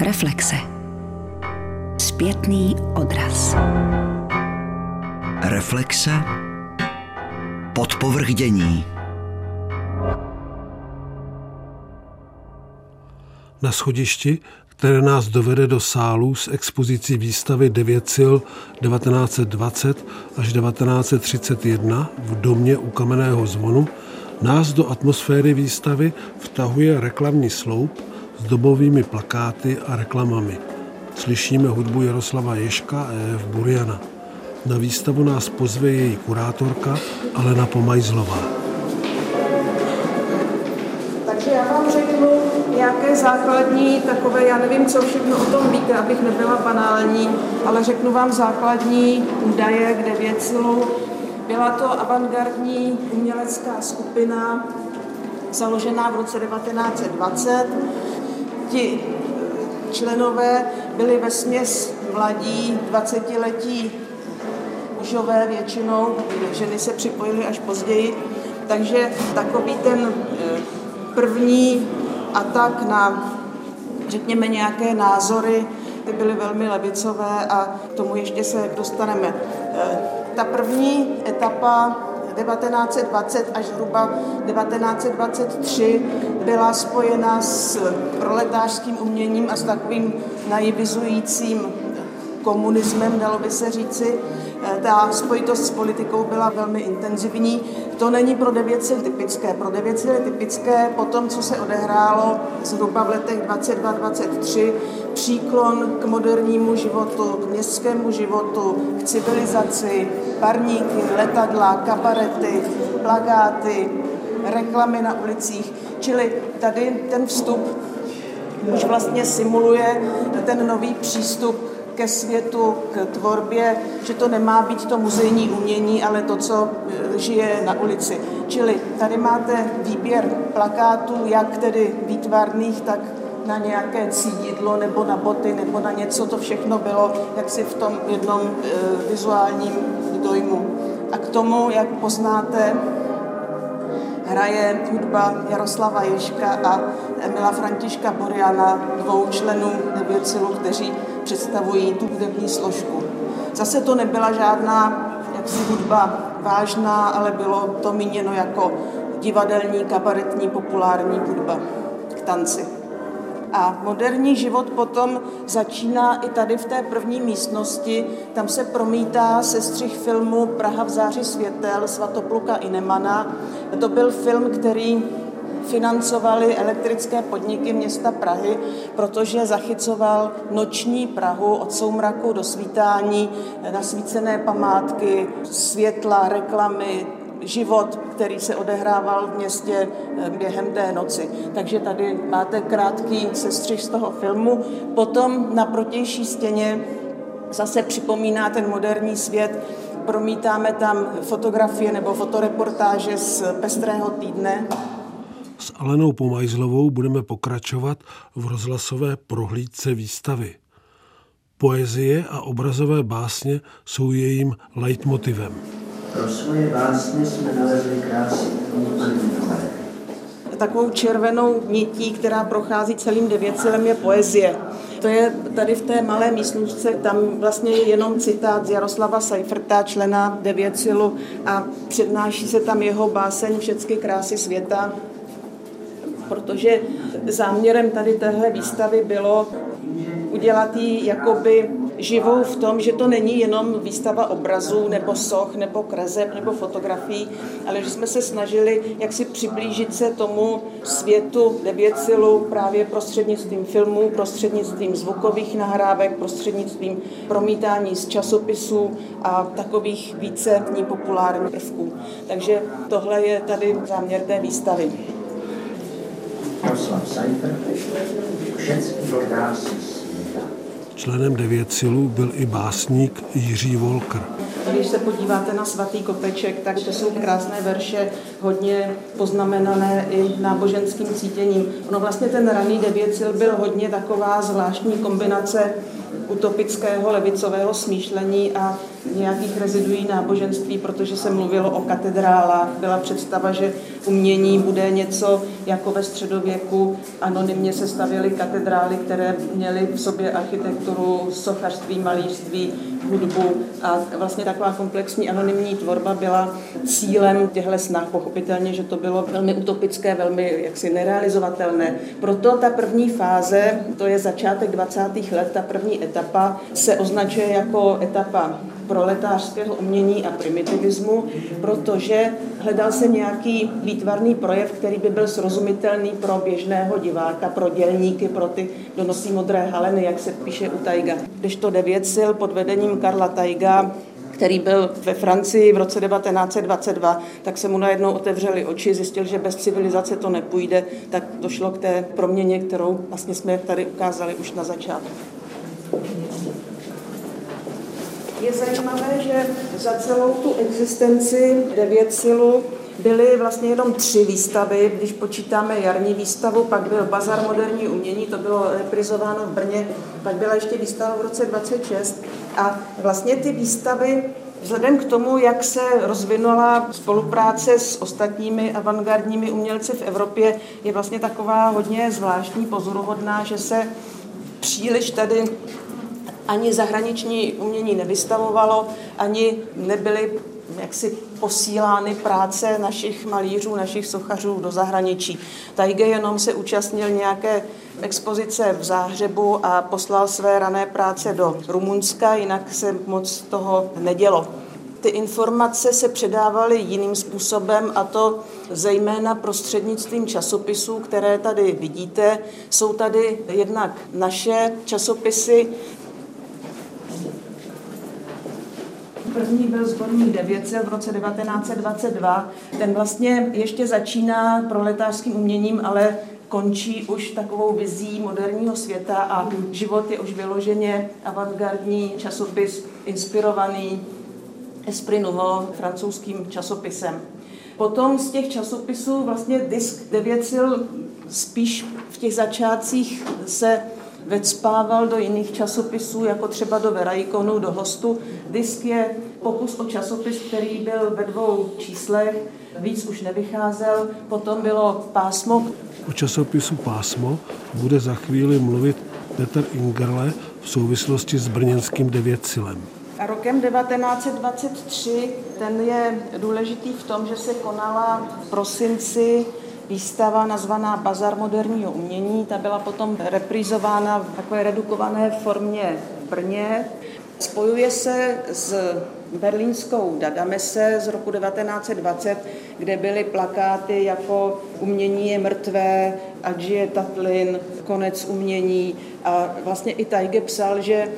Reflexe. Zpětný odraz. Reflexe. Podpovrdění. Na schodišti, které nás dovede do sálu s expozicí výstavy Devět sil 1920 až 1931 v domě u kamenného zvonu, nás do atmosféry výstavy vtahuje reklamní sloup s dobovými plakáty a reklamami. Slyšíme hudbu Jaroslava Ješka a E.F. Buriana. Na výstavu nás pozve její kurátorka Alena Pomajzlová. Takže já vám řeknu nějaké základní takové, já nevím, co všechno o tom víte, abych nebyla banální, ale řeknu vám základní údaje k Devěcilu. Byla to avantgardní umělecká skupina, založená v roce 1920. Ti členové byli ve směs mladí, 20-letí mužové většinou, ženy se připojily až později, takže takový ten eh, první atak na, řekněme, nějaké názory, ty byly velmi levicové a k tomu ještě se dostaneme. Eh, ta první etapa 1920 až zhruba 1923 byla spojena s proletářským uměním a s takovým naivizujícím komunismem, dalo by se říci. Eh, ta spojitost s politikou byla velmi intenzivní. To není pro Devětsil typické. Pro Devětsil je typické po tom, co se odehrálo zhruba v letech 22-23, příklon k modernímu životu, k městskému životu, k civilizaci, parníky, letadla, kabarety, plagáty, reklamy na ulicích. Čili tady ten vstup už vlastně simuluje ten nový přístup ke světu, k tvorbě, že to nemá být to muzejní umění, ale to, co e, žije na ulici. Čili tady máte výběr plakátů, jak tedy výtvarných, tak na nějaké cídidlo nebo na boty nebo na něco, to všechno bylo jaksi v tom jednom e, vizuálním dojmu. A k tomu, jak poznáte, hraje hudba Jaroslava Ješka a Emila Františka Boriana, dvou členů Devěcilu, kteří představují tu hudební složku. Zase to nebyla žádná jaksi hudba vážná, ale bylo to míněno jako divadelní, kabaretní, populární hudba k tanci. A moderní život potom začíná i tady v té první místnosti. Tam se promítá sestřih filmu Praha v záři světel Svatopluka Inemana. To byl film, který financovali elektrické podniky města Prahy, protože zachycoval noční Prahu od soumraku do svítání, nasvícené památky, světla, reklamy, život, který se odehrával v městě eh, během té noci. Takže tady máte krátký sestřih z toho filmu. Potom na protější stěně zase připomíná ten moderní svět, promítáme tam fotografie nebo fotoreportáže z Pestrého týdne. S Alenou Pomajzlovou budeme pokračovat v rozhlasové prohlídce výstavy. Poezie a obrazové básně jsou jejím leitmotivem. Pro svoje básně jsme nalezli krásy Takovou červenou nití, která prochází celým devětcilem, je poezie. To je tady v té malé místnosti, tam vlastně je jenom citát z Jaroslava Seiferta, člena devětcilu a přednáší se tam jeho báseň Všechny krásy světa, protože záměrem tady téhle výstavy bylo udělat ji jakoby živou v tom, že to není jenom výstava obrazů nebo soch nebo kreseb nebo fotografií, ale že jsme se snažili jak si přiblížit se tomu světu devěcilu právě prostřednictvím filmů, prostřednictvím zvukových nahrávek, prostřednictvím promítání z časopisů a takových více populárních prvků. Takže tohle je tady záměr té výstavy. Jaroslav Seifert, všechny krásy Členem devět silů byl i básník Jiří Volker. Když se podíváte na svatý kopeček, tak to jsou krásné verše, hodně poznamenané i náboženským cítěním. Ono vlastně ten raný devětsil byl hodně taková zvláštní kombinace utopického levicového smýšlení a nějakých reziduí náboženství, protože se mluvilo o katedrálách. Byla představa, že umění bude něco jako ve středověku. Anonymně se stavěly katedrály, které měly v sobě architekturu, sochařství, malířství, hudbu a vlastně taková komplexní anonymní tvorba byla cílem těchto snah. Pochopitelně, že to bylo velmi utopické, velmi jaksi nerealizovatelné. Proto ta první fáze, to je začátek 20. let, ta první etapa, se označuje jako etapa proletářského umění a primitivismu, protože hledal se nějaký výtvarný projev, který by byl srozumitelný pro běžného diváka, pro dělníky, pro ty, kdo nosí modré haleny, jak se píše u Taiga. Když to devět sil pod vedením Karla Taiga který byl ve Francii v roce 1922, tak se mu najednou otevřeli oči, zjistil, že bez civilizace to nepůjde, tak došlo k té proměně, kterou vlastně jsme tady ukázali už na začátku. Je zajímavé, že za celou tu existenci devět silu byly vlastně jenom tři výstavy. Když počítáme jarní výstavu, pak byl Bazar moderní umění, to bylo reprizováno v Brně, pak byla ještě výstava v roce 26 a vlastně ty výstavy Vzhledem k tomu, jak se rozvinula spolupráce s ostatními avantgardními umělci v Evropě, je vlastně taková hodně zvláštní, pozoruhodná, že se příliš tady ani zahraniční umění nevystavovalo, ani nebyly jaksi posílány práce našich malířů, našich sochařů do zahraničí. Tajge jenom se účastnil nějaké expozice v Záhřebu a poslal své rané práce do Rumunska, jinak se moc toho nedělo. Ty informace se předávaly jiným způsobem a to zejména prostřednictvím časopisů, které tady vidíte. Jsou tady jednak naše časopisy, První byl sborník Devětcel v roce 1922. Ten vlastně ještě začíná proletářským uměním, ale končí už takovou vizí moderního světa a život je už vyloženě avantgardní časopis inspirovaný Esprit Nouveau, francouzským časopisem. Potom z těch časopisů vlastně disk Devětsil spíš v těch začátcích se vecpával do jiných časopisů, jako třeba do Verajkonu, do Hostu. Disk je pokus o časopis, který byl ve dvou číslech, víc už nevycházel. Potom bylo pásmo. O časopisu Pásmo bude za chvíli mluvit Petr Ingerle v souvislosti s brněnským devětcilem. A rokem 1923 ten je důležitý v tom, že se konala v prosinci výstava nazvaná Bazar moderního umění. Ta byla potom reprizována v takové redukované formě v Brně. Spojuje se s berlínskou Dadamese z roku 1920, kde byly plakáty jako umění je mrtvé, ať je Tatlin, konec umění. A vlastně i Tajge psal, že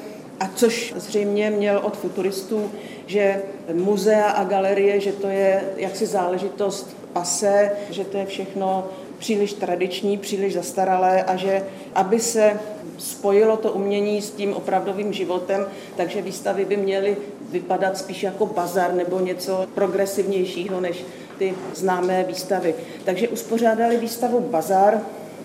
a což zřejmě měl od futuristů, že muzea a galerie, že to je jaksi záležitost pase, že to je všechno příliš tradiční, příliš zastaralé a že aby se spojilo to umění s tím opravdovým životem, takže výstavy by měly vypadat spíš jako bazar nebo něco progresivnějšího než ty známé výstavy. Takže uspořádali výstavu Bazar,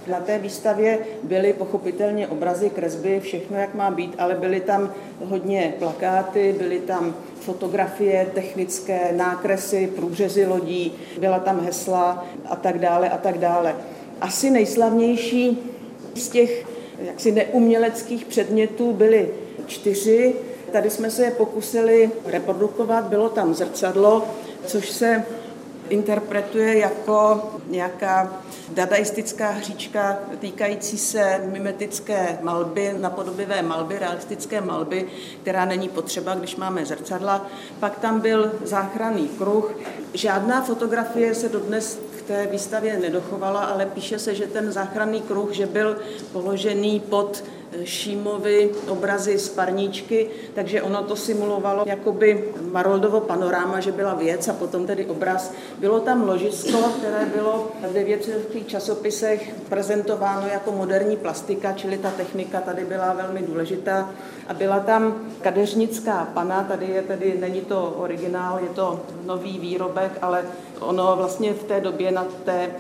na té výstavě byly pochopitelně obrazy, kresby, všechno, jak má být, ale byly tam hodně plakáty, byly tam fotografie technické, nákresy, průřezy lodí, byla tam hesla a tak dále a tak dále. Asi nejslavnější z těch jaksi neuměleckých předmětů byly čtyři. Tady jsme se je pokusili reprodukovat, bylo tam zrcadlo, což se interpretuje jako nějaká dadaistická hříčka týkající se mimetické malby, napodobivé malby, realistické malby, která není potřeba, když máme zrcadla. Pak tam byl záchranný kruh. Žádná fotografie se dodnes té výstavě nedochovala, ale píše se, že ten záchranný kruh, že byl položený pod Šímovi obrazy z parníčky, takže ono to simulovalo jakoby Maroldovo panoráma, že byla věc a potom tedy obraz. Bylo tam ložisko, které bylo v devětých časopisech prezentováno jako moderní plastika, čili ta technika tady byla velmi důležitá. A byla tam kadeřnická pana, tady je tedy, není to originál, je to nový výrobek, ale ono vlastně v té době na té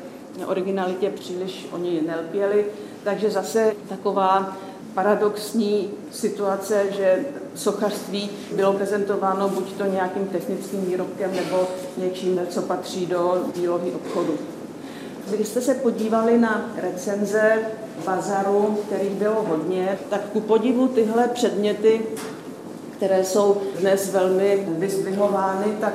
originalitě příliš oni nelpěli, takže zase taková paradoxní situace, že sochařství bylo prezentováno buď to nějakým technickým výrobkem nebo něčím, co patří do dílový obchodu. Když jste se podívali na recenze bazaru, kterých bylo hodně, tak ku podivu tyhle předměty které jsou dnes velmi vyzdvihovány, tak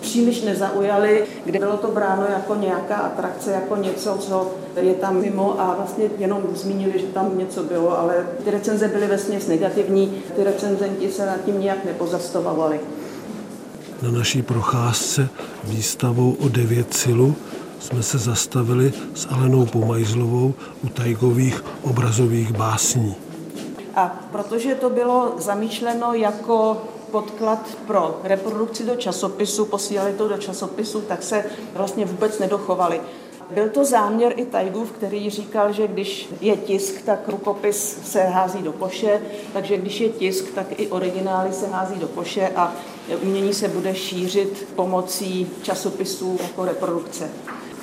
příliš nezaujaly, kde bylo to bráno jako nějaká atrakce, jako něco, co je tam mimo a vlastně jenom zmínili, že tam něco bylo, ale ty recenze byly vesměs negativní, ty recenzenti se nad tím nějak nepozastavovali. Na naší procházce výstavou o devět silu jsme se zastavili s Alenou Pomajzlovou u tajgových obrazových básní. A protože to bylo zamýšleno jako podklad pro reprodukci do časopisu, posílali to do časopisu, tak se vlastně vůbec nedochovali. Byl to záměr i Tajgův, který říkal, že když je tisk, tak rukopis se hází do koše, takže když je tisk, tak i originály se hází do koše a umění se bude šířit pomocí časopisů jako reprodukce.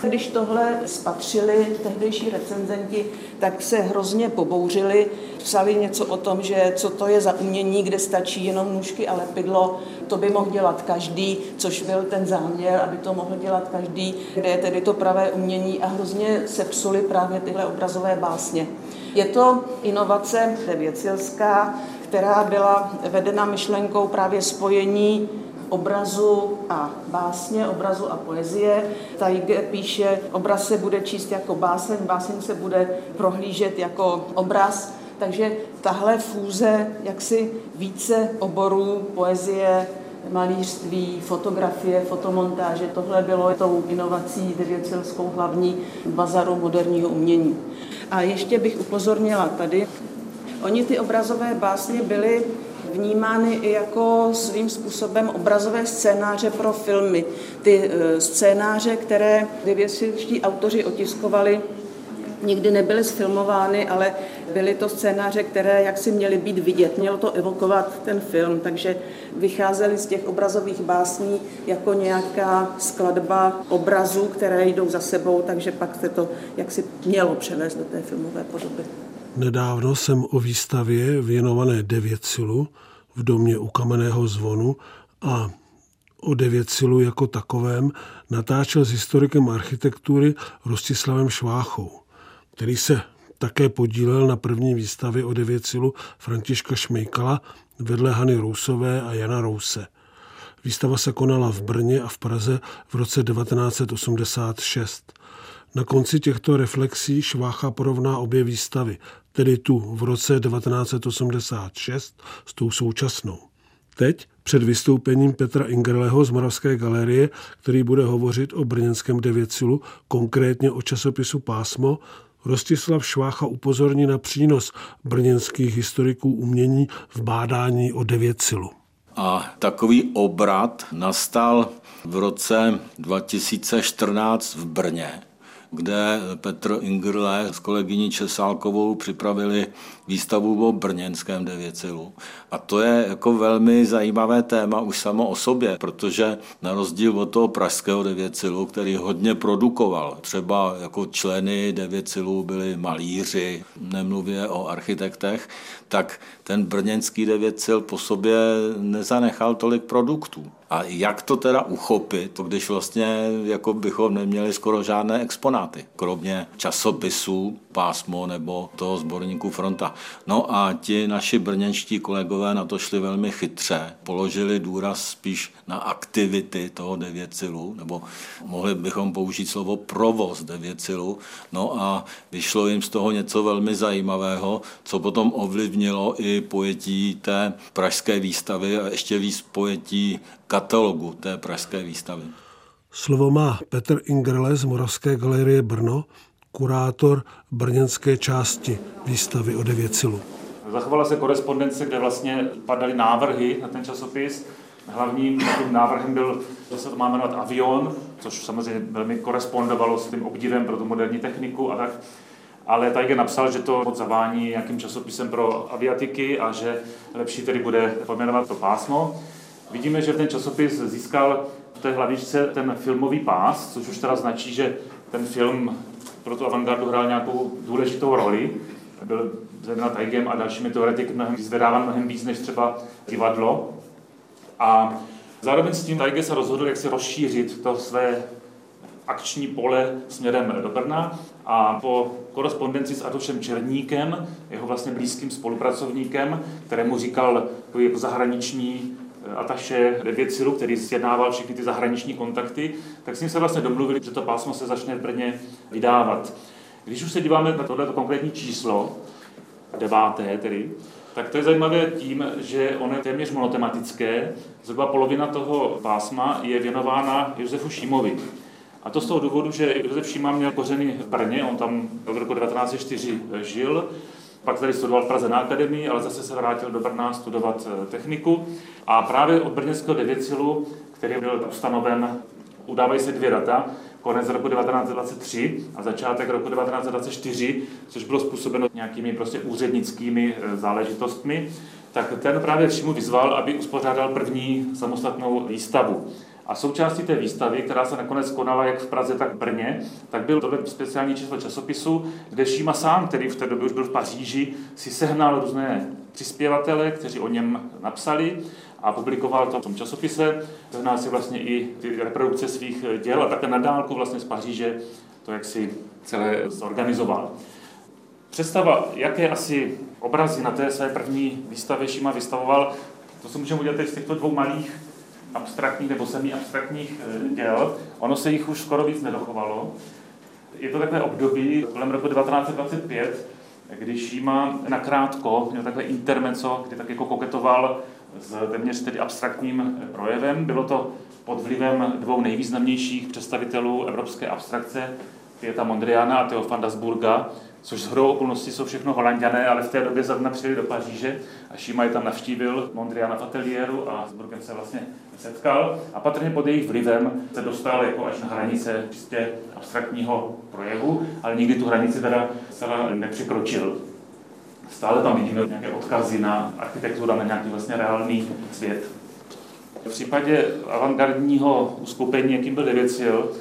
Když tohle spatřili tehdejší recenzenti, tak se hrozně pobouřili, psali něco o tom, že co to je za umění, kde stačí jenom nůžky a lepidlo, to by mohl dělat každý, což byl ten záměr, aby to mohl dělat každý, kde je tedy to pravé umění a hrozně se psuli právě tyhle obrazové básně. Je to inovace devěcilská, která byla vedena myšlenkou právě spojení obrazu a básně, obrazu a poezie. Tajge píše, obraz se bude číst jako báseň, báseň se bude prohlížet jako obraz, takže tahle fůze jaksi více oborů, poezie, malířství, fotografie, fotomontáže, tohle bylo tou inovací devětcelskou hlavní bazaru moderního umění. A ještě bych upozornila tady, oni ty obrazové básně byly vnímány i jako svým způsobem obrazové scénáře pro filmy. Ty eh, scénáře, které devětsilští autoři otiskovali, nikdy nebyly sfilmovány, ale byly to scénáře, které jaksi měly být vidět. Mělo to evokovat ten film, takže vycházely z těch obrazových básní jako nějaká skladba obrazů, které jdou za sebou, takže pak se to jaksi mělo převést do té filmové podoby. Nedávno jsem o výstavě věnované Devětsilu v domě u kamenného zvonu a o Devětsilu jako takovém natáčel s historikem architektury Rostislavem Šváchou, který se také podílel na první výstavě o Devětsilu Františka Šmejkala vedle Hany Rousové a Jana Rouse. Výstava se konala v Brně a v Praze v roce 1986. Na konci těchto reflexí Švácha porovná obě výstavy, tedy tu v roce 1986 s tou současnou. Teď, před vystoupením Petra Ingerleho z Moravské galerie, který bude hovořit o brněnském devěcilu, konkrétně o časopisu Pásmo, Rostislav Švácha upozorní na přínos brněnských historiků umění v bádání o devěcilu. A takový obrat nastal v roce 2014 v Brně, kde Petr Ingrle s kolegyní Česálkovou připravili výstavu o brněnském devěcilu. A to je jako velmi zajímavé téma už samo o sobě, protože na rozdíl od toho pražského devěcilu, který hodně produkoval, třeba jako členy devěcilu byli malíři, nemluvě o architektech, tak ten brněnský devěcil po sobě nezanechal tolik produktů. A jak to teda uchopit, když vlastně jako bychom neměli skoro žádné exponáty, kromě časopisů, pásmo nebo toho sborníku fronta. No a ti naši brněnští kolegové na to šli velmi chytře, položili důraz spíš na aktivity toho devěcilu, nebo mohli bychom použít slovo provoz devěcilu, no a vyšlo jim z toho něco velmi zajímavého, co potom ovlivnilo i pojetí té pražské výstavy a ještě víc pojetí katalogu té pražské výstavy. Slovo má Petr Ingrle z Moravské galerie Brno, kurátor brněnské části výstavy o Devěcilu. Zachovala se korespondence, kde vlastně padaly návrhy na ten časopis. Hlavním návrhem byl, že se to má jmenovat Avion, což samozřejmě velmi korespondovalo s tím obdivem pro tu moderní techniku a tak. Ale Tajge napsal, že to moc zavání nějakým časopisem pro aviatiky a že lepší tedy bude pojmenovat to pásmo. Vidíme, že ten časopis získal v té hlavičce ten filmový pás, což už teda značí, že ten film pro tu avantgardu hrál nějakou důležitou roli. byl zejména Tajgem a dalšími teoretiky mnohem vyzvedáván mnohem víc než třeba divadlo. A zároveň s tím Tajge se rozhodl, jak si rozšířit to své akční pole směrem do Brna a po korespondenci s Adošem Černíkem, jeho vlastně blízkým spolupracovníkem, kterému říkal jako zahraniční ataše Devěcilu, který zjednával všechny ty zahraniční kontakty, tak s ním se vlastně domluvili, že to pásmo se začne v Brně vydávat. Když už se díváme na tohle konkrétní číslo, deváté tedy, tak to je zajímavé tím, že ono je téměř monotematické. Zhruba polovina toho pásma je věnována Josefu Šímovi. A to z toho důvodu, že Josef Šíma měl kořeny v Brně, on tam od roku 1904 žil, pak tady studoval v Praze na akademii, ale zase se vrátil do Brna studovat eh, techniku. A právě od brněnského devěcilu, který byl ustanoven, udávají se dvě data, konec roku 1923 a začátek roku 1924, což bylo způsobeno nějakými prostě úřednickými eh, záležitostmi, tak ten právě Šimu vyzval, aby uspořádal první samostatnou výstavu. A součástí té výstavy, která se nakonec konala jak v Praze, tak v Brně, tak byl tohle speciální číslo časopisu, kde Šíma sám, který v té době už byl v Paříži, si sehnal různé přispěvatele, kteří o něm napsali a publikoval to v tom časopise. Sehnal si vlastně i ty reprodukce svých děl a také na dálku vlastně z Paříže to jak si celé zorganizoval. Představa, jaké asi obrazy na té své první výstavě Šíma vystavoval, to se můžeme udělat z těchto dvou malých abstraktních nebo semi-abstraktních eh, děl. Ono se jich už skoro víc nedochovalo. Je to takové období kolem roku 1925, kdy Šíma nakrátko měl takové intermeco, kdy tak jako koketoval s téměř tedy abstraktním eh, projevem. Bylo to pod vlivem dvou nejvýznamnějších představitelů evropské abstrakce, Pieta Mondriana a Theo van Dasburga, což z okolností jsou všechno holanděné, ale v té době zrovna přijeli do Paříže a Šíma je tam navštívil Mondriana v ateliéru a s Burgem se vlastně setkal a patrně pod jejich vlivem se dostal jako až na hranice čistě abstraktního projevu, ale nikdy tu hranici teda zcela nepřekročil. Stále tam vidíme nějaké odkazy na architekturu, na nějaký vlastně reálný svět. V případě avantgardního uskupení, jakým byl Devěcil,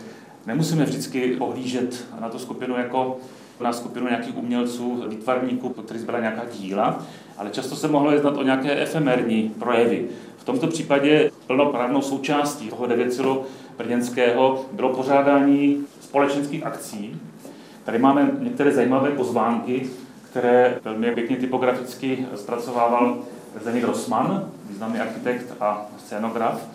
nemusíme vždycky ohlížet na tu skupinu jako na skupinu nějakých umělců, výtvarníků, kteří zbyla nějaká díla, ale často se mohlo jednat o nějaké efemerní projevy. V tomto případě plnoprávnou součástí toho devěcilu brněnského bylo pořádání společenských akcí. Tady máme některé zajímavé pozvánky, které velmi pěkně typograficky zpracovával Zdeněk Rossmann, významný architekt a scénograf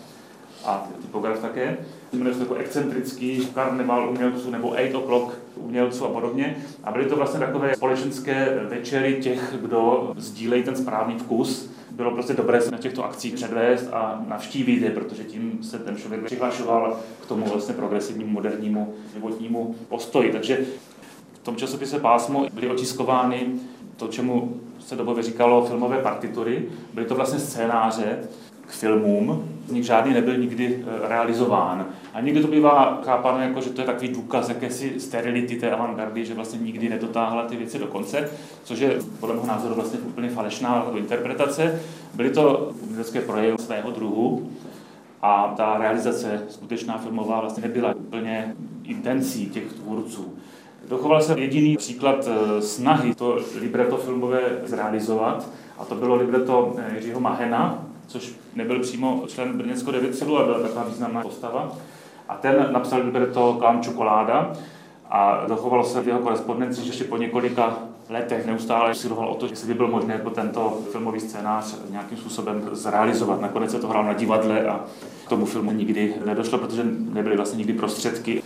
a typograf také. Jmenuje se jako excentrický karneval umělců nebo 8 o'clock umělců a podobně. A byly to vlastně takové společenské večery těch, kdo sdílejí ten správný vkus. Bylo prostě dobré se na těchto akcích předvést a navštívit je, protože tím se ten člověk přihlašoval k tomu vlastně progresivnímu, modernímu životnímu postoji. Takže v tom časopise Pásmo byly otiskovány to, čemu se dobově říkalo filmové partitury. Byly to vlastně scénáře, k filmům, z nich žádný nebyl nikdy eh, realizován. A někdy to bývá chápáno jako, že to je takový důkaz jakési sterility té avantgardy, že vlastně nikdy nedotáhla ty věci do konce, což je podle mého názoru vlastně úplně falešná interpretace. Byly to umělecké projevy svého druhu, a ta realizace skutečná filmová vlastně nebyla úplně intencí těch tvůrců. Dochoval se jediný příklad eh, snahy to libreto filmové zrealizovat, a to bylo libreto eh, Jiřího Mahena, což nebyl přímo člen Brněnského devětsilu, ale byla taková významná postava. A ten napsal libreto Klán čokoláda a dochovalo se v jeho korespondenci, že ještě po několika letech neustále usiloval o to, jestli by bylo možné jako tento filmový scénář nějakým způsobem zrealizovat. Nakonec se to hrál na divadle a k tomu filmu nikdy nedošlo, protože nebyly vlastně nikdy prostředky.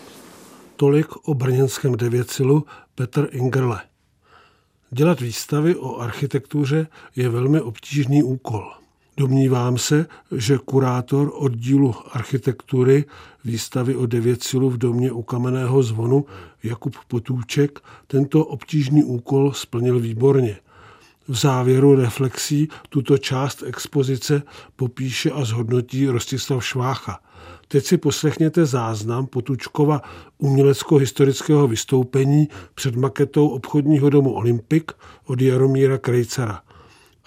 Tolik o brněnském devěcilu Petr Ingerle. Dělat výstavy o architektuře je velmi obtížný úkol. Domnívám se, že kurátor oddílu architektury výstavy o Devěcilu v domě u kamenného zvonu Jakub Potůček tento obtížný úkol splnil výborně. V závěru reflexí tuto část expozice popíše a zhodnotí Rostislav Švácha. Teď si poslechněte záznam Potučkova umělecko-historického vystoupení před maketou obchodního domu Olympik od Jaromíra Krejcara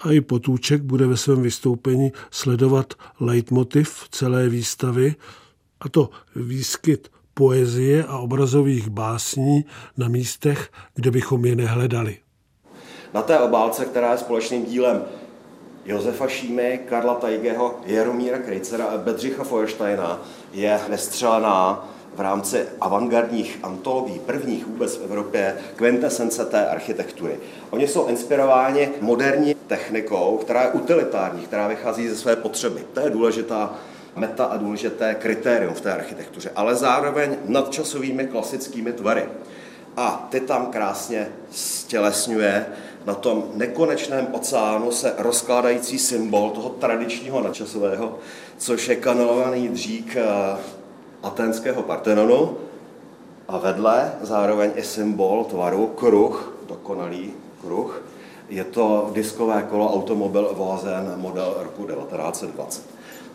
a i Potůček bude ve svém vystoupení sledovat leitmotiv celé výstavy, a to výskyt poezie a obrazových básní na místech, kde bychom je nehledali. Na té obálce, která je společným dílem Josefa Šímy, Karla Tajgeho, Jaromíra Krejcera a Bedřicha Feuersteina, je nestřelená v rámci avantgardních antologií, prvních vůbec v Evropě, kvintesence té architektury. Oni jsou inspirováni moderní technikou, která je utilitární, která vychází ze své potřeby. To je důležitá meta a důležité kritérium v té architektuře, ale zároveň nadčasovými klasickými tvary. A ty tam krásně stělesňuje na tom nekonečném oceánu se rozkládající symbol toho tradičního nadčasového, což je kanalovaný dřík eh, aténského Partenonu a vedle zároveň i symbol tvaru kruh, dokonalý kruh. Je to diskové kolo automobil Vozen model roku 1920.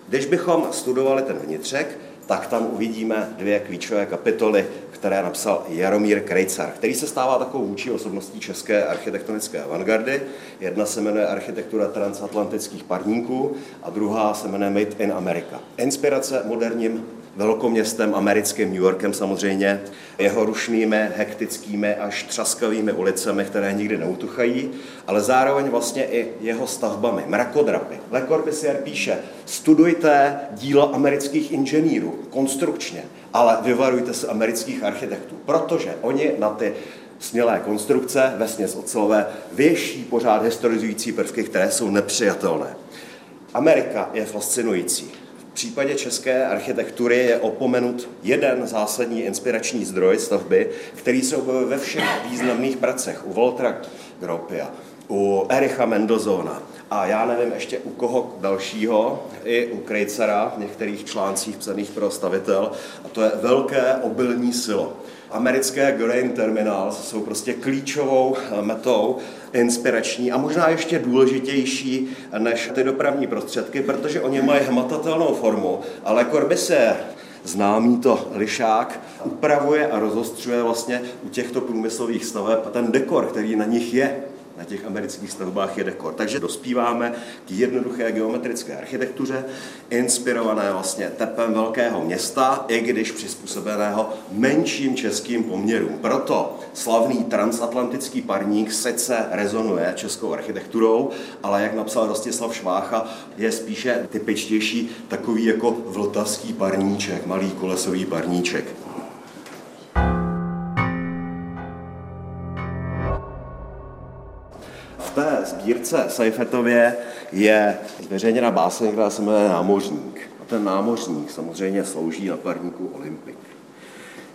Když bychom studovali ten vnitřek, tak tam uvidíme dvě klíčové kapitoly, které napsal Jaromír Krejcar, který se stává takovou vůči osobností české architektonické avantgardy. Jedna se jmenuje Architektura transatlantických parníků a druhá se jmenuje Made in America. Inspirace moderním velkoměstem americkým New Yorkem samozřejmě, jeho rušnými, hektickými až třaskavými ulicemi, které nikdy neutuchají, ale zároveň vlastně i jeho stavbami, mrakodrapy. Le Corbusier píše, studujte díla amerických inženýrů konstrukčně, ale vyvarujte se amerických architektů, protože oni na ty smělé konstrukce, vesměs ocelové, věší pořád historizující prvky, které jsou nepřijatelné. Amerika je fascinující případě české architektury je opomenut jeden zásadní inspirační zdroj stavby, který se objevuje ve všech významných pracech. U Voltra Gropia, u Ericha Mendozona a já nevím ještě u koho dalšího, i u Krejcera v některých článcích psaných pro stavitel, a to je velké obilní silo. Americké grain terminals jsou prostě klíčovou metou inspirační a možná ještě důležitější než ty dopravní prostředky, protože oni mají hmatatelnou formu, ale Corbusier známý to lišák, upravuje a rozostřuje vlastně u těchto průmyslových staveb ten dekor, který na nich je na těch amerických stavbách je dekor. Takže dospíváme k jednoduché geometrické architektuře, inspirované vlastně tepem velkého města, i když přizpůsobeného menším českým poměrům. Proto slavný transatlantický parník sice rezonuje českou architekturou, ale jak napsal Rostislav Švácha, je spíše typičtější takový jako vltavský parníček, malý kolesový parníček. Sbírce Seifetově je zveřejněna báseň, která se jmenuje Námořník. A ten námořník samozřejmě slouží na parníku Olympik.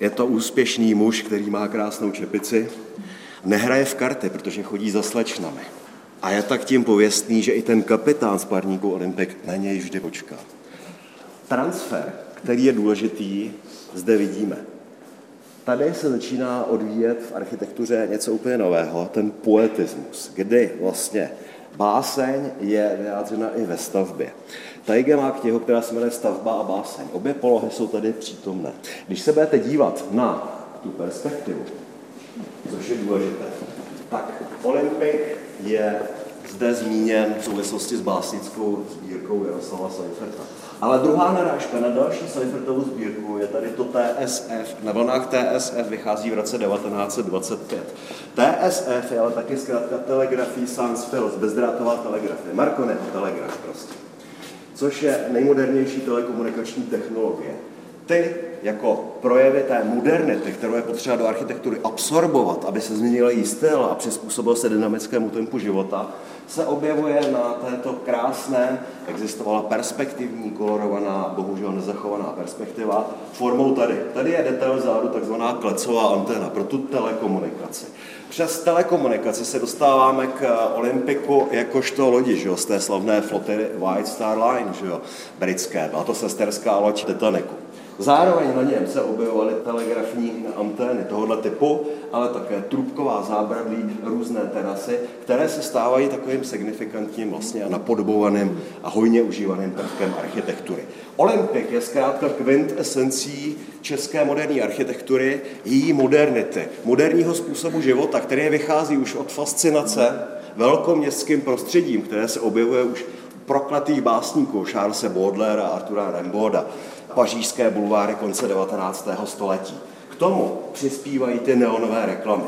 Je to úspěšný muž, který má krásnou čepici, nehraje v karty, protože chodí za slečnami. A je tak tím pověstný, že i ten kapitán z parníku Olympik na něj vždy počká. Transfer, který je důležitý, zde vidíme. Tady se začíná odvíjet v architektuře něco úplně nového, ten poetismus, kdy vlastně báseň je vyjádřena i ve stavbě. Tajge má knihu, která se jmenuje Stavba a báseň. Obě polohy jsou tady přítomné. Když se budete dívat na tu perspektivu, což je důležité, tak Olympik je zde zmíněn v souvislosti s básnickou sbírkou Jaroslava Seiferta. Ale druhá narážka na další Seifertovu sbírku je tady to TSF. Na vlnách TSF vychází v roce 1925. TSF je ale taky zkrátka Telegraphy Sans Fils, bezdrátová telegrafie, Marconi telegraf prostě. Což je nejmodernější telekomunikační technologie. Ty jako projevy té modernity, kterou je potřeba do architektury absorbovat, aby se změnil její styl a přizpůsobil se dynamickému tempu života, se objevuje na této krásné, existovala perspektivní, kolorovaná, bohužel nezachovaná perspektiva, formou tady. Tady je detail zádu, takzvaná klecová anténa pro tu telekomunikaci. Přes telekomunikaci se dostáváme k Olympiku jakožto lodi, že jo, z té slavné flotily White Star Line, že jo, britské. Byla to sesterská loď Titanicu. Zároveň na něm se objevovaly telegrafní antény tohoto typu, ale také trubková zábradlí, různé terasy, které se stávají takovým signifikantním vlastně a napodobovaným a hojně užívaným prvkem architektury. Olympik je zkrátka kvint esencí české moderní architektury, její modernity, moderního způsobu života, který vychází už od fascinace velkoměstským prostředím, které se objevuje už proklatých básníků Charlesa Baudlera a Artura Remboda pařížské bulváry konce 19. století. K tomu přispívají ty neonové reklamy.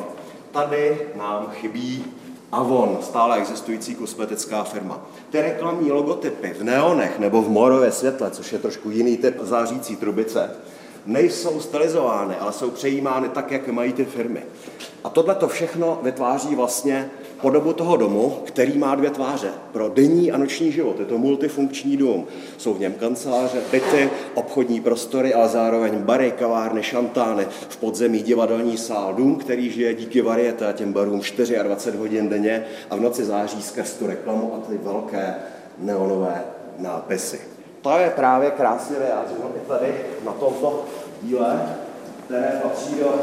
Tady nám chybí Avon, stále existující kosmetická firma. Ty reklamní logotypy v neonech nebo v morově světle, což je trošku jiný typ zářící trubice, nejsou stylizovány, ale jsou přejímány tak, jak mají ty firmy. A tohle to všechno vytváří vlastně podobu toho domu, který má dvě tváře. Pro denní a noční život je to multifunkční dům. Jsou v něm kanceláře, byty, obchodní prostory, ale zároveň bary, kavárny, šantány, v podzemí divadelní sál. Dům, který žije díky varietě a těm barům 24 hodin denně a v noci září skrz tu reklamu a ty velké neonové nápisy. To je právě krásně vyjádřeno i tady na tomto díle, které patří do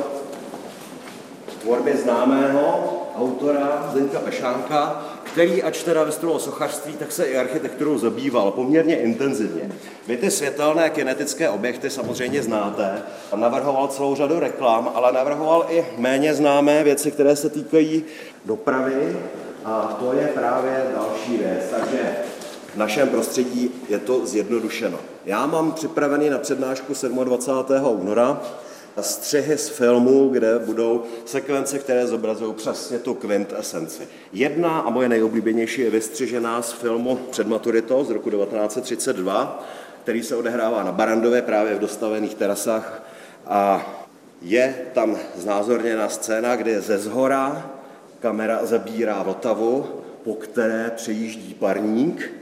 tvorby známého autora Zdeňka Pešánka, který, ač teda vystudoval sochařství, tak se i architekturou zabýval poměrně intenzivně. Vy ty světelné kinetické objekty samozřejmě znáte. Navrhoval celou řadu reklam, ale navrhoval i méně známé věci, které se týkají dopravy a to je právě další věc. Takže v našem prostředí je to zjednodušeno. Já mám připravený na přednášku 27. února střihy z filmu, kde budou sekvence, které zobrazují přesně tu esenci. Jedna a moje nejoblíbenější je vystřižená z filmu Před maturitou z roku 1932, který se odehrává na Barandově právě v dostavených terasách a je tam znázorněna scéna, kde ze zhora kamera zabírá Vltavu, po které přejíždí parník,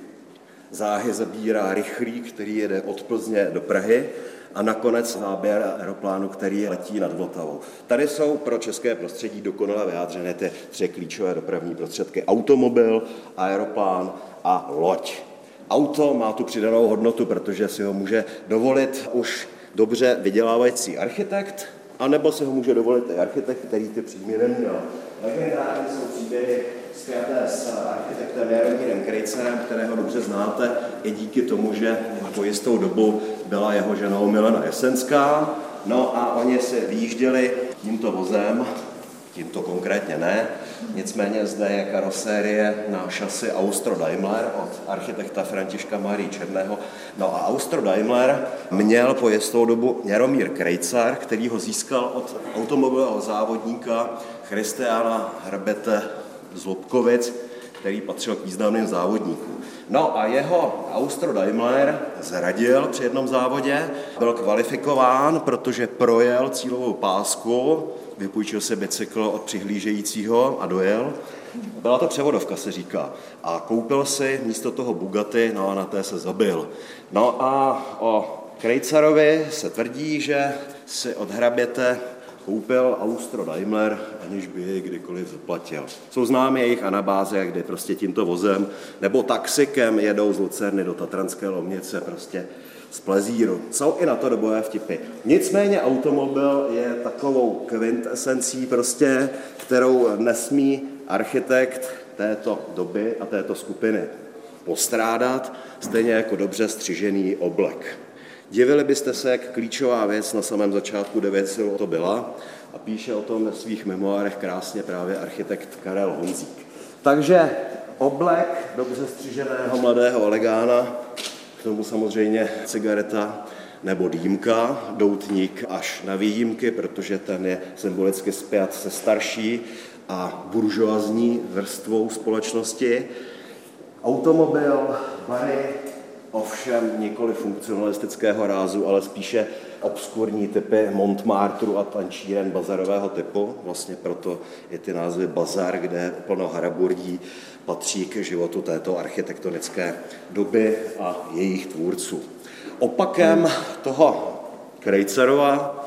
záhy zabírá rychlík, který jede od Plzně do Prahy a nakonec záběr aeroplánu, který letí nad Vltavou. Tady jsou pro české prostředí dokonale vyjádřené ty tři klíčové dopravní prostředky. Automobil, aeroplán a loď. Auto má tu přidanou hodnotu, protože si ho může dovolit už dobře vydělávající architekt, anebo si ho může dovolit i architekt, který ty příjmy neměl. Legendární jsou příběhy spjaté s architektem Jaromírem Krejcerem, kterého dobře znáte, i díky tomu, že po jistou dobu byla jeho ženou Milena Jesenská. No a oni se vyjížděli tímto vozem, tímto konkrétně ne, nicméně zde je karosérie na šasy Austro Daimler od architekta Františka Marii Černého. No a Austro Daimler měl po jistou dobu Jaromír Krejcar, který ho získal od automobilového závodníka Christiana Hrbete z Lobkovic, který patřil k významným závodníkům. No a jeho Austro Daimler zradil při jednom závodě, byl kvalifikován, protože projel cílovou pásku, vypůjčil si bicykl od přihlížejícího a dojel. Byla to převodovka, se říká. A koupil si místo toho Bugatti, no a na té se zabil. No a o Krejcarovi se tvrdí, že si odhraběte koupil Austro Daimler, aniž by jej kdykoliv zaplatil. Jsou známy jejich anabáze, kdy prostě tímto vozem nebo taxikem jedou z Lucerny do Tatranské Lomnice prostě z plezíru. Jsou i na to dobové vtipy. Nicméně automobil je takovou kvintesencí prostě, kterou nesmí architekt této doby a této skupiny postrádat, stejně jako dobře střižený oblek. Divili byste se, jak klíčová věc na samém začátku 9 to byla a píše o tom ve svých memoárech krásně právě architekt Karel Honzík. Takže oblek dobře střiženého mladého elegána, k tomu samozřejmě cigareta nebo dýmka, doutník až na výjimky, protože ten je symbolicky spjat se starší a buržoazní vrstvou společnosti. Automobil, bary, ovšem nikoli funkcionalistického rázu, ale spíše obskurní typy Montmartru a tančíren bazarového typu. Vlastně proto je ty názvy bazar, kde plno haraburdí patří k životu této architektonické doby a jejich tvůrců. Opakem toho Krejcerova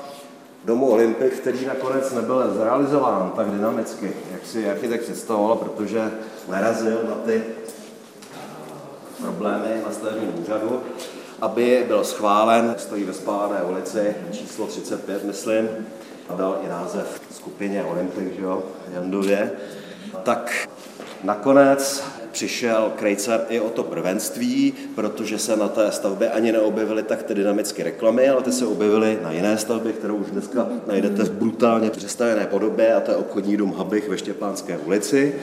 domu Olympik, který nakonec nebyl zrealizován tak dynamicky, jak si architekt představoval, protože narazil na ty problémy na stavebním úřadu, aby byl schválen, stojí ve Spálené ulici, číslo 35, myslím, a dal i název skupině Olympik, že jo, Jandově, tak nakonec přišel Krejcar i o to prvenství, protože se na té stavbě ani neobjevily tak ty dynamické reklamy, ale ty se objevily na jiné stavbě, kterou už dneska najdete v brutálně přestavené podobě, a to je obchodní dům Habich ve Štěpánské ulici.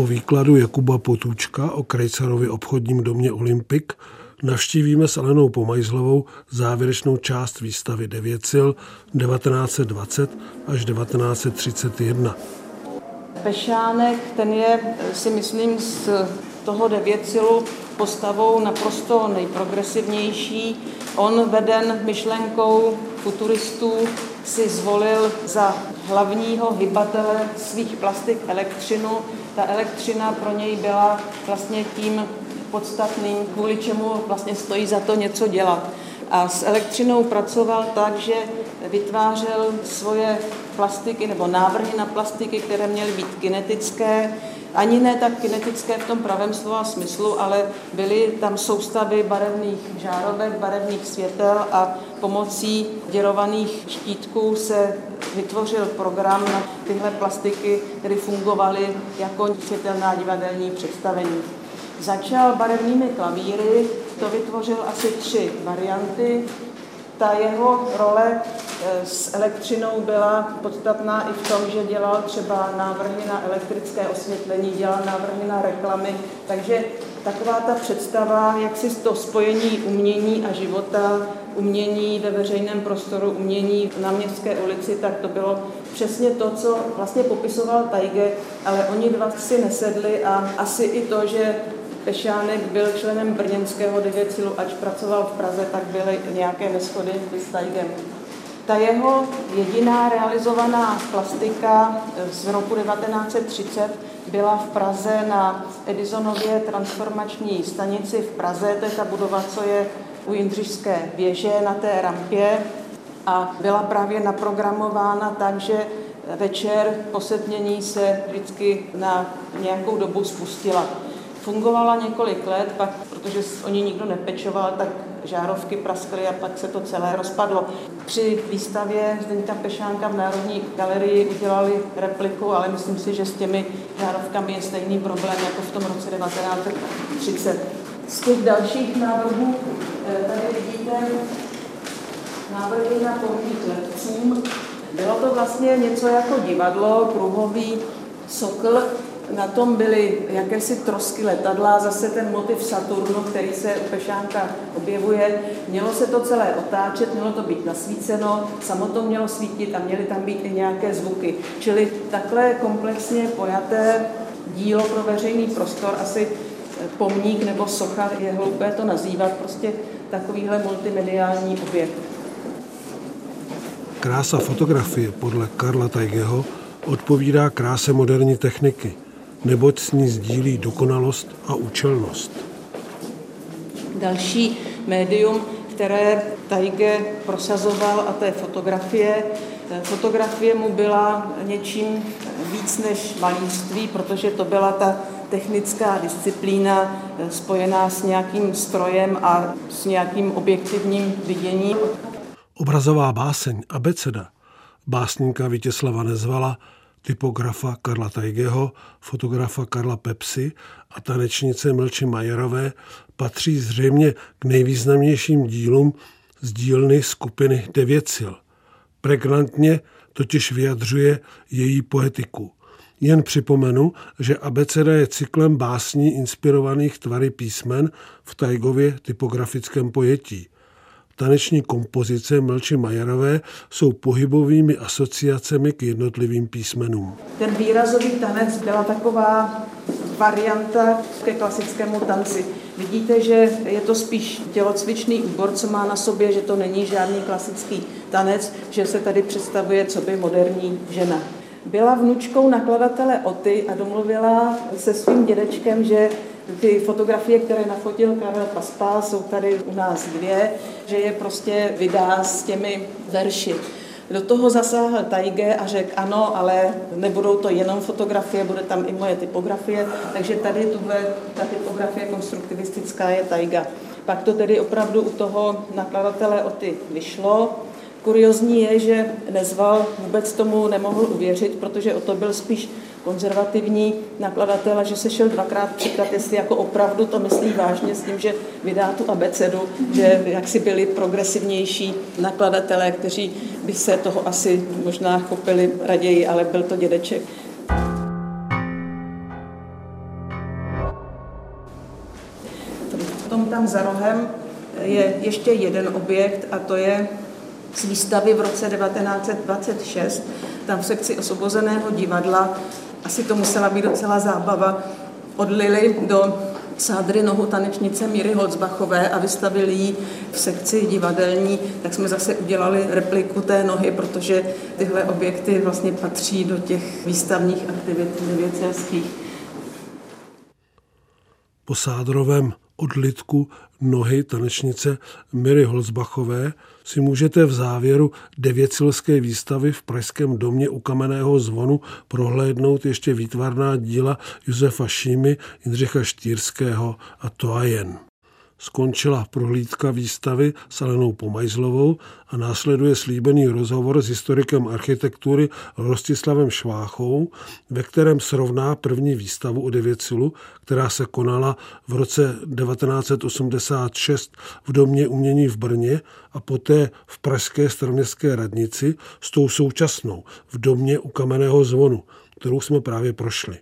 Po výkladu Jakuba Potůčka o Krejcarově obchodním domě Olympik navštívíme s Alenou Pomajzlovou závěrečnou část výstavy Devět sil 1920 až 1931. Pešánek, ten je, si myslím, z toho devětsilu postavou naprosto nejprogresivnější. On veden myšlenkou futuristů si zvolil za hlavního hybatele svých plastik elektřinu. Ta elektřina pro něj byla vlastně tím podstatným, kvůli čemu vlastně stojí za to něco dělat. A s elektřinou pracoval tak, že vytvářel svoje plastiky nebo návrhy na plastiky, které měly být kinetické, ani ne tak kinetické v tom pravém slova smyslu, ale byly tam soustavy barevných žárovek, barevných světel a pomocí děrovaných štítků se vytvořil program na tyhle plastiky, které fungovaly jako světelná divadelní představení. Začal barevnými klavíry, to vytvořil asi tři varianty. Ta jeho role eh, s elektřinou byla podstatná i v tom, že dělal třeba návrhy na elektrické osvětlení, dělal návrhy na reklamy, takže taková ta představa, jak si to spojení umění a života, umění ve veřejném prostoru, umění na městské ulici, tak to bylo přesně to, co vlastně popisoval Tajge, ale oni dva si nesedli a asi i to, že Pešánek byl členem brněnského devěcilu, ač pracoval v Praze, tak byly nějaké neschody s Tajgem. Ta jeho jediná realizovaná plastika z roku 1930 byla v Praze na Edisonově transformační stanici v Praze, to je ta budova, co je u Jindřišské věže na té rampě a byla právě naprogramována tak, že večer posetnění se vždycky na nějakou dobu spustila. Fungovala několik let, pak, protože o ní nikdo nepečoval, tak žárovky praskly a pak se to celé rozpadlo. Při výstavě Zdeňka Pešánka v Národní galerii udělali repliku, ale myslím si, že s těmi žárovkami je stejný problém jako v tom roce 1930. Z těch dalších návrhů tady vidíte návrhy na pomník letcům. Bylo to vlastně něco jako divadlo, kruhový sokl, na tom byly jakési trosky letadla, zase ten motiv Saturnu, který se u Pešánka objevuje. Mělo se to celé otáčet, mělo to být nasvíceno, samo to mělo svítit a měly tam být i nějaké zvuky. Čili takhle komplexně pojaté dílo pro veřejný prostor, asi pomník nebo socha, je hloupé to nazývat, prostě takovýhle multimediální objekt. Krása fotografie podle Karla Tajgeho odpovídá kráse moderní techniky – neboť s ní sdílí dokonalost a účelnost. Další médium, které Tajge prosazoval, a to je fotografie. Fotografie mu byla něčím víc než malířství, protože to byla ta technická disciplína spojená s nějakým strojem a s nějakým objektivním viděním. Obrazová báseň Abeceda básníka Vítězslava Nezvala typografa Karla Tajgeho, fotografa Karla Pepsy a tanečnice Mlči Majerové patří zřejmě k nejvýznamnějším dílům z dílny skupiny Devěcil. Pregnantně totiž vyjadřuje její poetiku. Jen připomenu, že abeceda je cyklem básní inspirovaných tvary písmen v Tajgově typografickém pojetí – Taneční kompozice Mlči Majerové jsou pohybovými asociacemi k jednotlivým písmenům. Ten výrazový tanec byla taková varianta ke klasickému tanci. Vidíte, že je to spíš tělocvičný úbor, co má na sobě, že to není žádný klasický tanec, že se tady představuje co by moderní žena. Byla vnučkou nakladatele Oty a domluvila se svým dědečkem, že ty fotografie, které nafotil Karel Paspa, jsou tady u nás dvě, že je prostě vydá s těmi verši. Do toho zasáhl Tajge a řekl ano, ale nebudou to jenom fotografie, bude tam i moje typografie, takže tady tuhle, ta typografie konstruktivistická je Tajga. Pak to tedy opravdu u toho nakladatele o ty vyšlo. Kuriozní je, že Nezval vůbec tomu nemohl uvěřit, protože o to byl spíš konzervativní nakladatel a že se šel dvakrát přikat, jestli jako opravdu to myslí vážně s tím, že vydá tu abecedu, že jaksi byli progresivnější nakladatelé, kteří by se toho asi možná chopili raději, ale byl to dědeček. V tom tam za rohem je ještě jeden objekt a to je z výstavy v roce 1926. Tam v sekci osvobozeného divadla asi to musela být docela zábava, odlili do sádry nohu tanečnice Míry Holzbachové a vystavili ji v sekci divadelní, tak jsme zase udělali repliku té nohy, protože tyhle objekty vlastně patří do těch výstavních aktivit devěcelských. Po sádrovém odlitku nohy tanečnice Miry Holzbachové si můžete v závěru devětsilské výstavy v Pražském domě u kamenného zvonu prohlédnout ještě výtvarná díla Josefa Šímy, Jindřicha Štýrského a Toajen. Skončila prohlídka výstavy s Alenou Pomajzlovou a následuje slíbený rozhovor s historikem architektury Rostislavem Šváchou, ve kterém srovná první výstavu o Devěcilu, která se konala v roce 1986 v Domě umění v Brně a poté v Pražské staroměstské radnici s tou současnou v Domě u kamenného zvonu, kterou jsme právě prošli.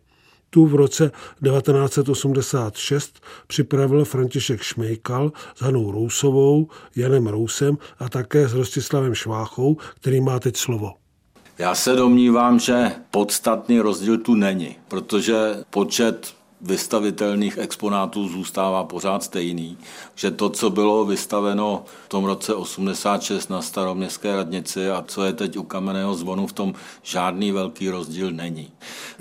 Tu v roce 1986 připravil František Šmejkal s Hanou Rousovou, Janem Rousem a také s Rostislavem Šváchou, který má teď slovo. Já se domnívám, že podstatný rozdíl tu není, protože počet vystavitelných exponátů zůstává pořád stejný, že to, co bylo vystaveno v tom roce 86 na staroměstské radnici a co je teď u kamenného zvonu, v tom žádný velký rozdíl není.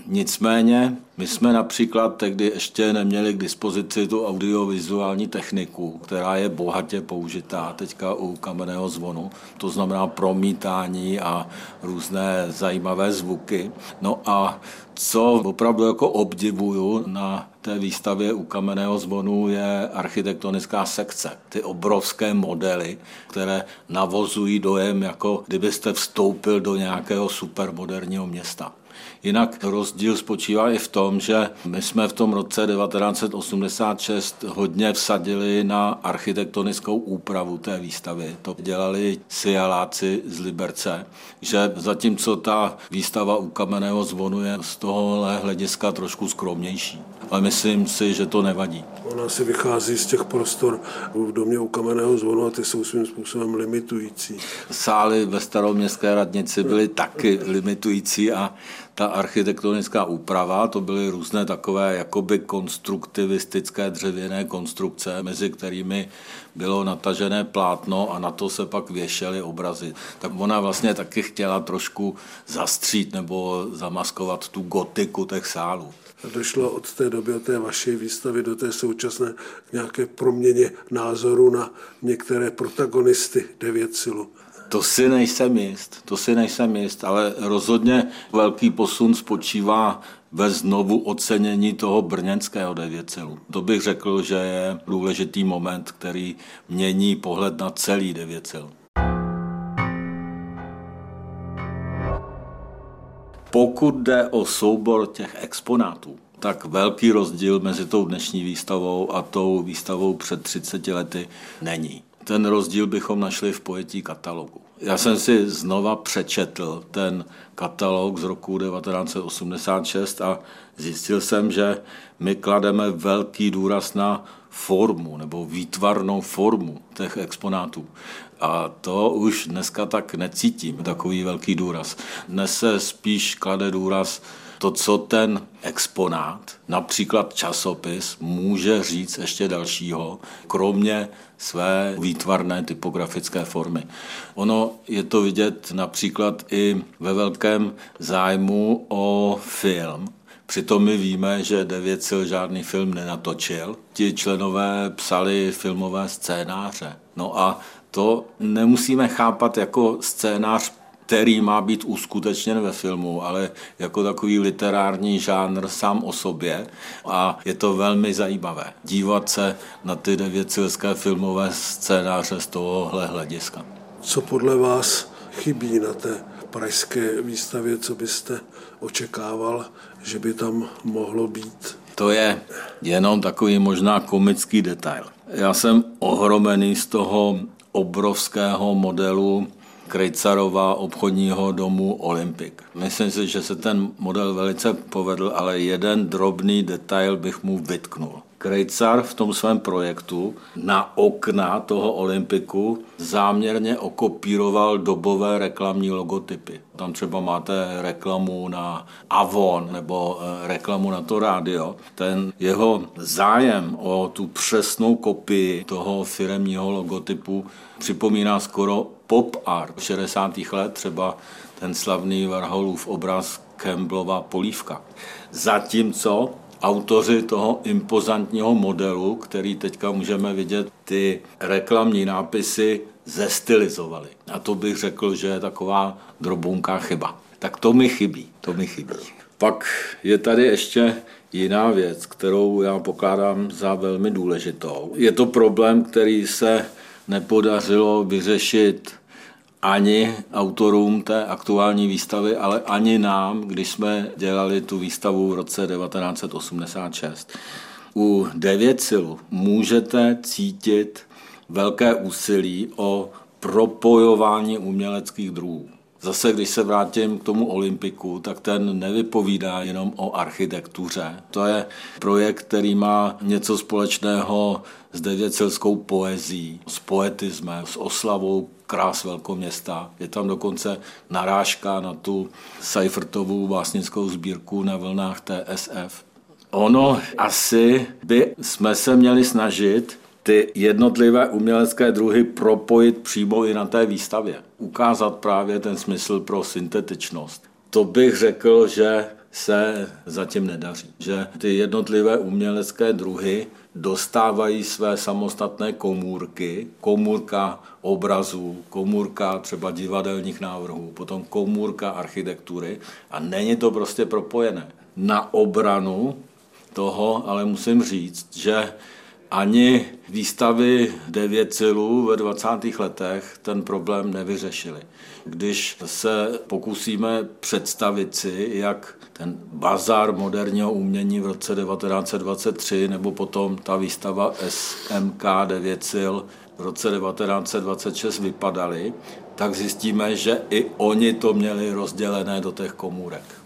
Nicméně my jsme například tehdy ještě neměli k dispozici tu audiovizuální techniku, která je bohatě použitá teďka u kamenného zvonu, to znamená promítání a různé zajímavé zvuky. No a co opravdu jako obdivuju na té výstavě u kamenného zvonu je architektonická sekce. Ty obrovské modely, které navozují dojem, jako kdybyste vstoupil do nějakého supermoderního města. Jinak rozdíl spočívá i v tom, že my jsme v tom roce 1986 hodně vsadili na architektonickou úpravu té výstavy. To dělali sialáci z Liberce, že zatímco ta výstava u kamenného zvonu je z tohohle hlediska trošku skromnější. Ale myslím si, že to nevadí. Ona si vychází z těch prostor v domě u kamenného zvonu a ty jsou svým způsobem limitující. Sály ve staroměstské radnici byly taky limitující a ta architektonická úprava, to byly různé takové jakoby konstruktivistické dřevěné konstrukce, mezi kterými bylo natažené plátno a na to se pak věšely obrazy. Tak ona vlastně taky chtěla trošku zastřít nebo zamaskovat tu gotiku těch sálů. Došlo od té doby, od té vaší výstavy do té současné k nějaké proměně názoru na některé protagonisty devět silu. To si nejsem jist, to si nejsem jist, ale rozhodně velký posun spočívá ve znovu ocenění toho brněnského devětcelu. To bych řekl, že je důležitý moment, který mění pohled na celý devětcel. Pokud jde o soubor těch exponátů, tak velký rozdíl mezi tou dnešní výstavou a tou výstavou před 30 lety není. Ten rozdíl bychom našli v pojetí katalogu. Já jsem si znova přečetl ten katalog z roku 1986 a zjistil jsem, že my klademe velký důraz na formu nebo výtvarnou formu těch exponátů. A to už dneska tak necítím, takový velký důraz. Dnes se spíš klade důraz to, co ten exponát, například časopis, může říct ještě dalšího, kromě své výtvarné typografické formy. Ono je to vidět například i ve velkém zájmu o film, Přitom my víme, že Devěcil žádný film nenatočil. Ti členové psali filmové scénáře. No a to nemusíme chápat jako scénář který má být uskutečněn ve filmu, ale jako takový literární žánr sám o sobě a je to velmi zajímavé dívat se na ty devětcilské filmové scénáře z tohohle hlediska. Co podle vás chybí na té pražské výstavě, co byste očekával, že by tam mohlo být? To je jenom takový možná komický detail. Já jsem ohromený z toho obrovského modelu Krejcarova obchodního domu Olympic. Myslím si, že se ten model velice povedl, ale jeden drobný detail bych mu vytknul. Krejcar v tom svém projektu na okna toho Olympiku záměrně okopíroval dobové reklamní logotypy. Tam třeba máte reklamu na Avon nebo eh, reklamu na to rádio. Ten jeho zájem o tu přesnou kopii toho firemního logotypu připomíná skoro pop art 60. let, třeba ten slavný Warholův obraz Campbellova polívka. Zatímco autoři toho impozantního modelu, který teďka můžeme vidět, ty reklamní nápisy zestylizovali. A to bych řekl, že je taková drobunká chyba. Tak to mi chybí, to mi chybí. Pak je tady ještě jiná věc, kterou já pokládám za velmi důležitou. Je to problém, který se nepodařilo vyřešit ani autorům té aktuální výstavy, ale ani nám, když jsme dělali tu výstavu v roce 1986. U Devěcilu můžete cítit velké úsilí o propojování uměleckých druhů. Zase, když se vrátím k tomu Olympiku, tak ten nevypovídá jenom o architektuře. To je projekt, který má něco společného s devěcelskou poezí, s poetismem, s oslavou krás velkoměsta. Je tam dokonce narážka na tu Seifertovou básnickou sbírku na vlnách TSF. Ono asi by jsme se měli snažit ty jednotlivé umělecké druhy propojit přímo i na té výstavě. Ukázat právě ten smysl pro syntetičnost. To bych řekl, že se zatím nedaří. Že ty jednotlivé umělecké druhy dostávají své samostatné komůrky, komůrka obrazů, komůrka třeba divadelních návrhů, potom komůrka architektury a není to prostě propojené. Na obranu toho ale musím říct, že ani výstavy devět celů ve 20. letech ten problém nevyřešili. Když se pokusíme představit si, jak ten bazár moderního umění v roce 1923 nebo potom ta výstava SMK 9 sil v roce 1926 vypadaly, tak zjistíme, že i oni to měli rozdělené do těch komůrek.